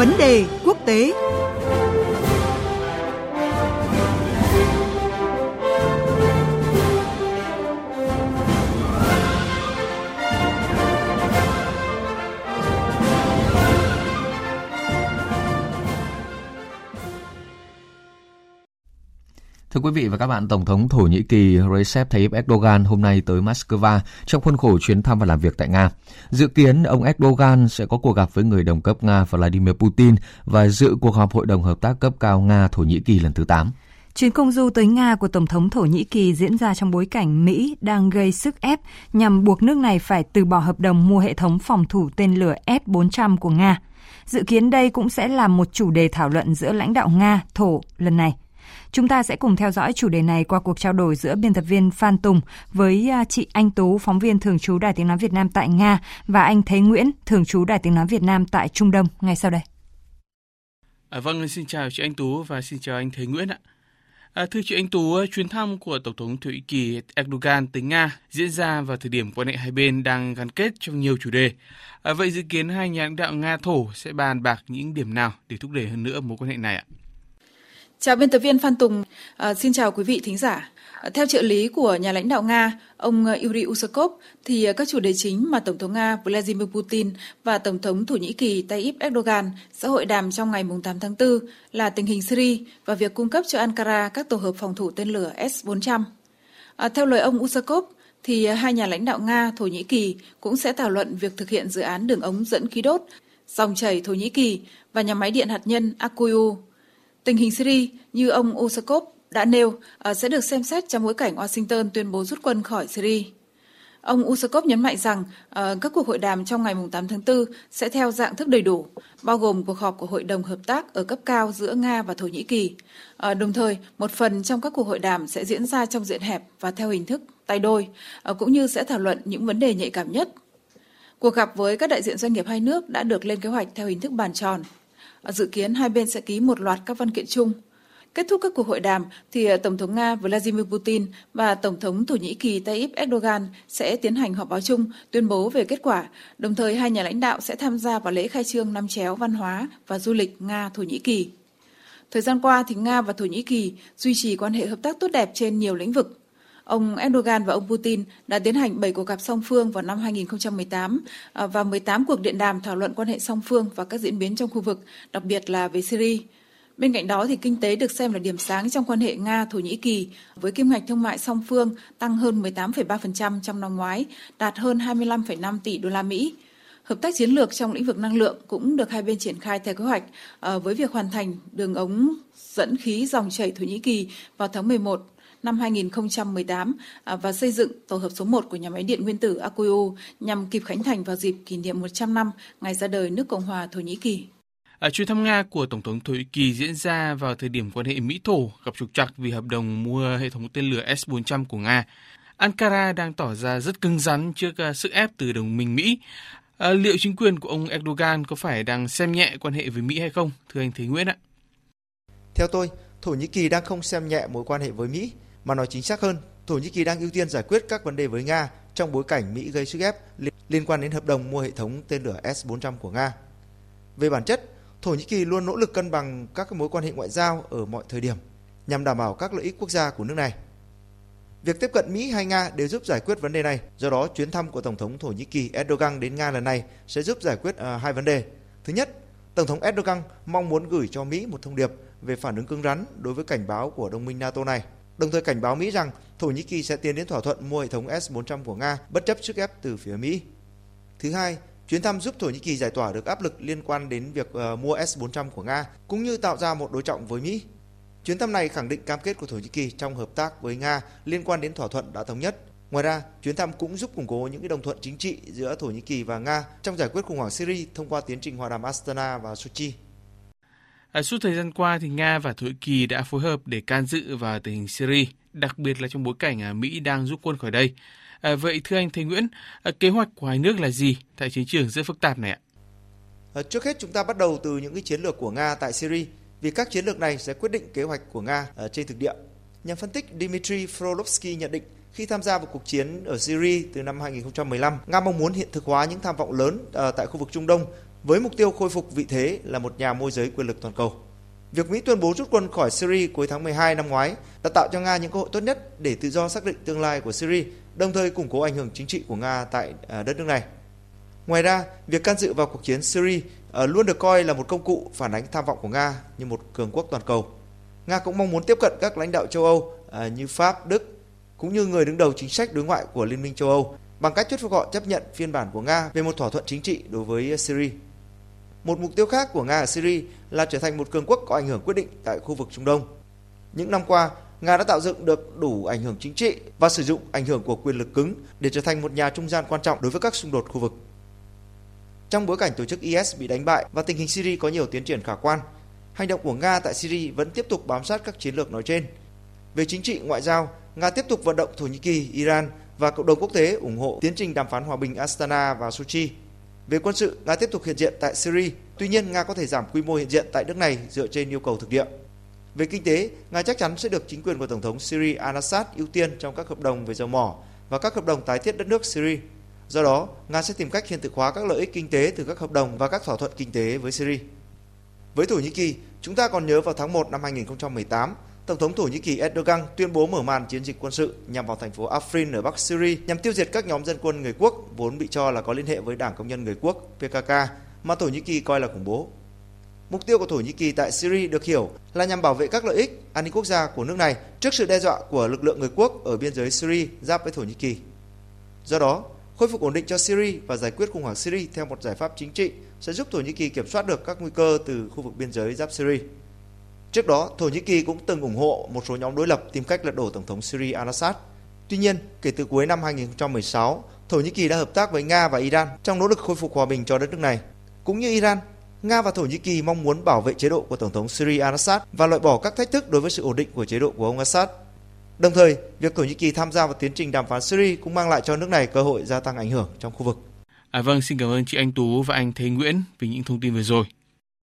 Vấn đề quốc tế. Thưa quý vị và các bạn, Tổng thống Thổ Nhĩ Kỳ Recep Tayyip Erdogan hôm nay tới Moscow trong khuôn khổ chuyến thăm và làm việc tại Nga. Dự kiến ông Erdogan sẽ có cuộc gặp với người đồng cấp Nga Vladimir Putin và dự cuộc họp Hội đồng Hợp tác cấp cao Nga-Thổ Nhĩ Kỳ lần thứ 8. Chuyến công du tới Nga của Tổng thống Thổ Nhĩ Kỳ diễn ra trong bối cảnh Mỹ đang gây sức ép nhằm buộc nước này phải từ bỏ hợp đồng mua hệ thống phòng thủ tên lửa S-400 của Nga. Dự kiến đây cũng sẽ là một chủ đề thảo luận giữa lãnh đạo Nga, Thổ lần này. Chúng ta sẽ cùng theo dõi chủ đề này qua cuộc trao đổi giữa biên tập viên Phan Tùng với à, chị Anh Tú, phóng viên thường trú Đài Tiếng Nói Việt Nam tại Nga và anh Thế Nguyễn, thường trú Đài Tiếng Nói Việt Nam tại Trung Đông ngay sau đây. À, vâng, xin chào chị Anh Tú và xin chào anh Thế Nguyễn ạ. À, thưa chị Anh Tú, chuyến thăm của Tổng thống Thổ Nhĩ Kỳ Erdogan tới Nga diễn ra vào thời điểm quan hệ hai bên đang gắn kết trong nhiều chủ đề. À, vậy dự kiến hai nhà lãnh đạo Nga-Thổ sẽ bàn bạc những điểm nào để thúc đẩy hơn nữa mối quan hệ này ạ? Chào biên tập viên Phan Tùng, à, xin chào quý vị thính giả. À, theo trợ lý của nhà lãnh đạo Nga, ông à, Yuri Usakov, thì à, các chủ đề chính mà Tổng thống Nga Vladimir Putin và Tổng thống Thổ Nhĩ Kỳ Tayyip Erdogan sẽ hội đàm trong ngày 8 tháng 4 là tình hình Syria và việc cung cấp cho Ankara các tổ hợp phòng thủ tên lửa S-400. À, theo lời ông Usakov, thì à, hai nhà lãnh đạo Nga, Thổ Nhĩ Kỳ cũng sẽ thảo luận việc thực hiện dự án đường ống dẫn khí đốt, dòng chảy Thổ Nhĩ Kỳ và nhà máy điện hạt nhân Akuyu Tình hình Syria, như ông Usakov đã nêu, à, sẽ được xem xét trong bối cảnh Washington tuyên bố rút quân khỏi Syria. Ông Usakov nhấn mạnh rằng à, các cuộc hội đàm trong ngày 8 tháng 4 sẽ theo dạng thức đầy đủ, bao gồm cuộc họp của Hội đồng Hợp tác ở cấp cao giữa Nga và Thổ Nhĩ Kỳ. À, đồng thời, một phần trong các cuộc hội đàm sẽ diễn ra trong diện hẹp và theo hình thức tay đôi, cũng như sẽ thảo luận những vấn đề nhạy cảm nhất. Cuộc gặp với các đại diện doanh nghiệp hai nước đã được lên kế hoạch theo hình thức bàn tròn. Dự kiến hai bên sẽ ký một loạt các văn kiện chung. Kết thúc các cuộc hội đàm, thì ờ, Tổng thống Nga Vladimir Putin và Tổng thống Thổ Nhĩ Kỳ Tayyip Erdogan sẽ tiến hành họp báo chung tuyên bố về kết quả, đồng thời hai nhà lãnh đạo sẽ tham gia vào lễ khai trương năm chéo văn hóa và du lịch Nga-Thổ Nhĩ Kỳ. Thời gian qua, thì Nga và Thổ Nhĩ Kỳ duy trì quan hệ hợp tác tốt đẹp trên nhiều lĩnh vực, Ông Erdogan và ông Putin đã tiến hành 7 cuộc gặp song phương vào năm 2018 à, và 18 cuộc điện đàm thảo luận quan hệ song phương và các diễn biến trong khu vực, đặc biệt là về Syria. Bên cạnh đó thì kinh tế được xem là điểm sáng trong quan hệ Nga-Thổ Nhĩ Kỳ với kim ngạch thương mại song phương tăng hơn 18,3% trong năm ngoái, đạt hơn 25,5 tỷ đô la Mỹ. Hợp tác chiến lược trong lĩnh vực năng lượng cũng được hai bên triển khai theo kế hoạch à, với việc hoàn thành đường ống dẫn khí dòng chảy Thổ Nhĩ Kỳ vào tháng 11 năm 2018 à, và xây dựng tổ hợp số 1 của nhà máy điện nguyên tử Akuyu nhằm kịp khánh thành vào dịp kỷ niệm 100 năm ngày ra đời nước Cộng hòa Thổ Nhĩ Kỳ. À, chuyến thăm Nga của Tổng thống Thổ Nhĩ Kỳ diễn ra vào thời điểm quan hệ Mỹ-Thổ gặp trục trặc vì hợp đồng mua hệ thống tên lửa S-400 của Nga. Ankara đang tỏ ra rất cứng rắn trước uh, sức ép từ đồng minh Mỹ. À, liệu chính quyền của ông Erdogan có phải đang xem nhẹ quan hệ với Mỹ hay không? Thưa anh Thế Nguyễn ạ. Theo tôi, Thổ Nhĩ Kỳ đang không xem nhẹ mối quan hệ với Mỹ mà nói chính xác hơn, Thổ Nhĩ Kỳ đang ưu tiên giải quyết các vấn đề với Nga trong bối cảnh Mỹ gây sức ép liên quan đến hợp đồng mua hệ thống tên lửa S-400 của Nga. Về bản chất, Thổ Nhĩ Kỳ luôn nỗ lực cân bằng các mối quan hệ ngoại giao ở mọi thời điểm nhằm đảm bảo các lợi ích quốc gia của nước này. Việc tiếp cận Mỹ hay Nga đều giúp giải quyết vấn đề này, do đó chuyến thăm của Tổng thống Thổ Nhĩ Kỳ Erdogan đến Nga lần này sẽ giúp giải quyết uh, hai vấn đề. Thứ nhất, Tổng thống Erdogan mong muốn gửi cho Mỹ một thông điệp về phản ứng cứng rắn đối với cảnh báo của đồng minh NATO này đồng thời cảnh báo Mỹ rằng Thổ Nhĩ Kỳ sẽ tiến đến thỏa thuận mua hệ thống S-400 của Nga bất chấp sức ép từ phía Mỹ. Thứ hai, chuyến thăm giúp Thổ Nhĩ Kỳ giải tỏa được áp lực liên quan đến việc uh, mua S-400 của Nga cũng như tạo ra một đối trọng với Mỹ. Chuyến thăm này khẳng định cam kết của Thổ Nhĩ Kỳ trong hợp tác với Nga liên quan đến thỏa thuận đã thống nhất. Ngoài ra, chuyến thăm cũng giúp củng cố những đồng thuận chính trị giữa Thổ Nhĩ Kỳ và Nga trong giải quyết khủng hoảng Syria thông qua tiến trình hòa đàm Astana và Sochi. À, suốt thời gian qua thì Nga và Thổ Nhĩ Kỳ đã phối hợp để can dự vào tình hình Syria, đặc biệt là trong bối cảnh à, Mỹ đang rút quân khỏi đây. À, vậy thưa anh Thế Nguyễn, à, kế hoạch của hai nước là gì tại chiến trường rất phức tạp này ạ? À, trước hết chúng ta bắt đầu từ những cái chiến lược của Nga tại Syria, vì các chiến lược này sẽ quyết định kế hoạch của Nga ở trên thực địa. Nhà phân tích Dmitry Frolovsky nhận định khi tham gia vào cuộc chiến ở Syria từ năm 2015, Nga mong muốn hiện thực hóa những tham vọng lớn à, tại khu vực Trung Đông với mục tiêu khôi phục vị thế là một nhà môi giới quyền lực toàn cầu. Việc Mỹ tuyên bố rút quân khỏi Syria cuối tháng 12 năm ngoái đã tạo cho Nga những cơ hội tốt nhất để tự do xác định tương lai của Syria, đồng thời củng cố ảnh hưởng chính trị của Nga tại à, đất nước này. Ngoài ra, việc can dự vào cuộc chiến Syria à, luôn được coi là một công cụ phản ánh tham vọng của Nga như một cường quốc toàn cầu. Nga cũng mong muốn tiếp cận các lãnh đạo châu Âu à, như Pháp, Đức, cũng như người đứng đầu chính sách đối ngoại của Liên minh châu Âu bằng cách thuyết phục họ chấp nhận phiên bản của Nga về một thỏa thuận chính trị đối với Syria. Một mục tiêu khác của Nga ở Syria là trở thành một cường quốc có ảnh hưởng quyết định tại khu vực Trung Đông. Những năm qua, Nga đã tạo dựng được đủ ảnh hưởng chính trị và sử dụng ảnh hưởng của quyền lực cứng để trở thành một nhà trung gian quan trọng đối với các xung đột khu vực. Trong bối cảnh tổ chức IS bị đánh bại và tình hình Syria có nhiều tiến triển khả quan, hành động của Nga tại Syria vẫn tiếp tục bám sát các chiến lược nói trên. Về chính trị ngoại giao, Nga tiếp tục vận động Thổ Nhĩ Kỳ, Iran và cộng đồng quốc tế ủng hộ tiến trình đàm phán hòa bình Astana và Sochi. Về quân sự, Nga tiếp tục hiện diện tại Syria, tuy nhiên Nga có thể giảm quy mô hiện diện tại nước này dựa trên yêu cầu thực địa. Về kinh tế, Nga chắc chắn sẽ được chính quyền của Tổng thống Syria al-Assad ưu tiên trong các hợp đồng về dầu mỏ và các hợp đồng tái thiết đất nước Syria. Do đó, Nga sẽ tìm cách hiện thực hóa các lợi ích kinh tế từ các hợp đồng và các thỏa thuận kinh tế với Syria. Với Thổ Nhĩ Kỳ, chúng ta còn nhớ vào tháng 1 năm 2018, Tổng thống Thổ Nhĩ Kỳ Erdogan tuyên bố mở màn chiến dịch quân sự nhằm vào thành phố Afrin ở Bắc Syria nhằm tiêu diệt các nhóm dân quân người quốc vốn bị cho là có liên hệ với Đảng Công nhân người quốc PKK mà Thổ Nhĩ Kỳ coi là khủng bố. Mục tiêu của Thổ Nhĩ Kỳ tại Syria được hiểu là nhằm bảo vệ các lợi ích an ninh quốc gia của nước này trước sự đe dọa của lực lượng người quốc ở biên giới Syria giáp với Thổ Nhĩ Kỳ. Do đó, khôi phục ổn định cho Syria và giải quyết khủng hoảng Syria theo một giải pháp chính trị sẽ giúp Thổ Nhĩ Kỳ kiểm soát được các nguy cơ từ khu vực biên giới giáp Syria. Trước đó, Thổ Nhĩ Kỳ cũng từng ủng hộ một số nhóm đối lập tìm cách lật đổ Tổng thống Syria al-Assad. Tuy nhiên, kể từ cuối năm 2016, Thổ Nhĩ Kỳ đã hợp tác với Nga và Iran trong nỗ lực khôi phục hòa bình cho đất nước này. Cũng như Iran, Nga và Thổ Nhĩ Kỳ mong muốn bảo vệ chế độ của Tổng thống Syria al-Assad và loại bỏ các thách thức đối với sự ổn định của chế độ của ông Assad. Đồng thời, việc Thổ Nhĩ Kỳ tham gia vào tiến trình đàm phán Syria cũng mang lại cho nước này cơ hội gia tăng ảnh hưởng trong khu vực. À vâng, xin cảm ơn chị Anh Tú và anh Thế Nguyễn vì những thông tin vừa rồi.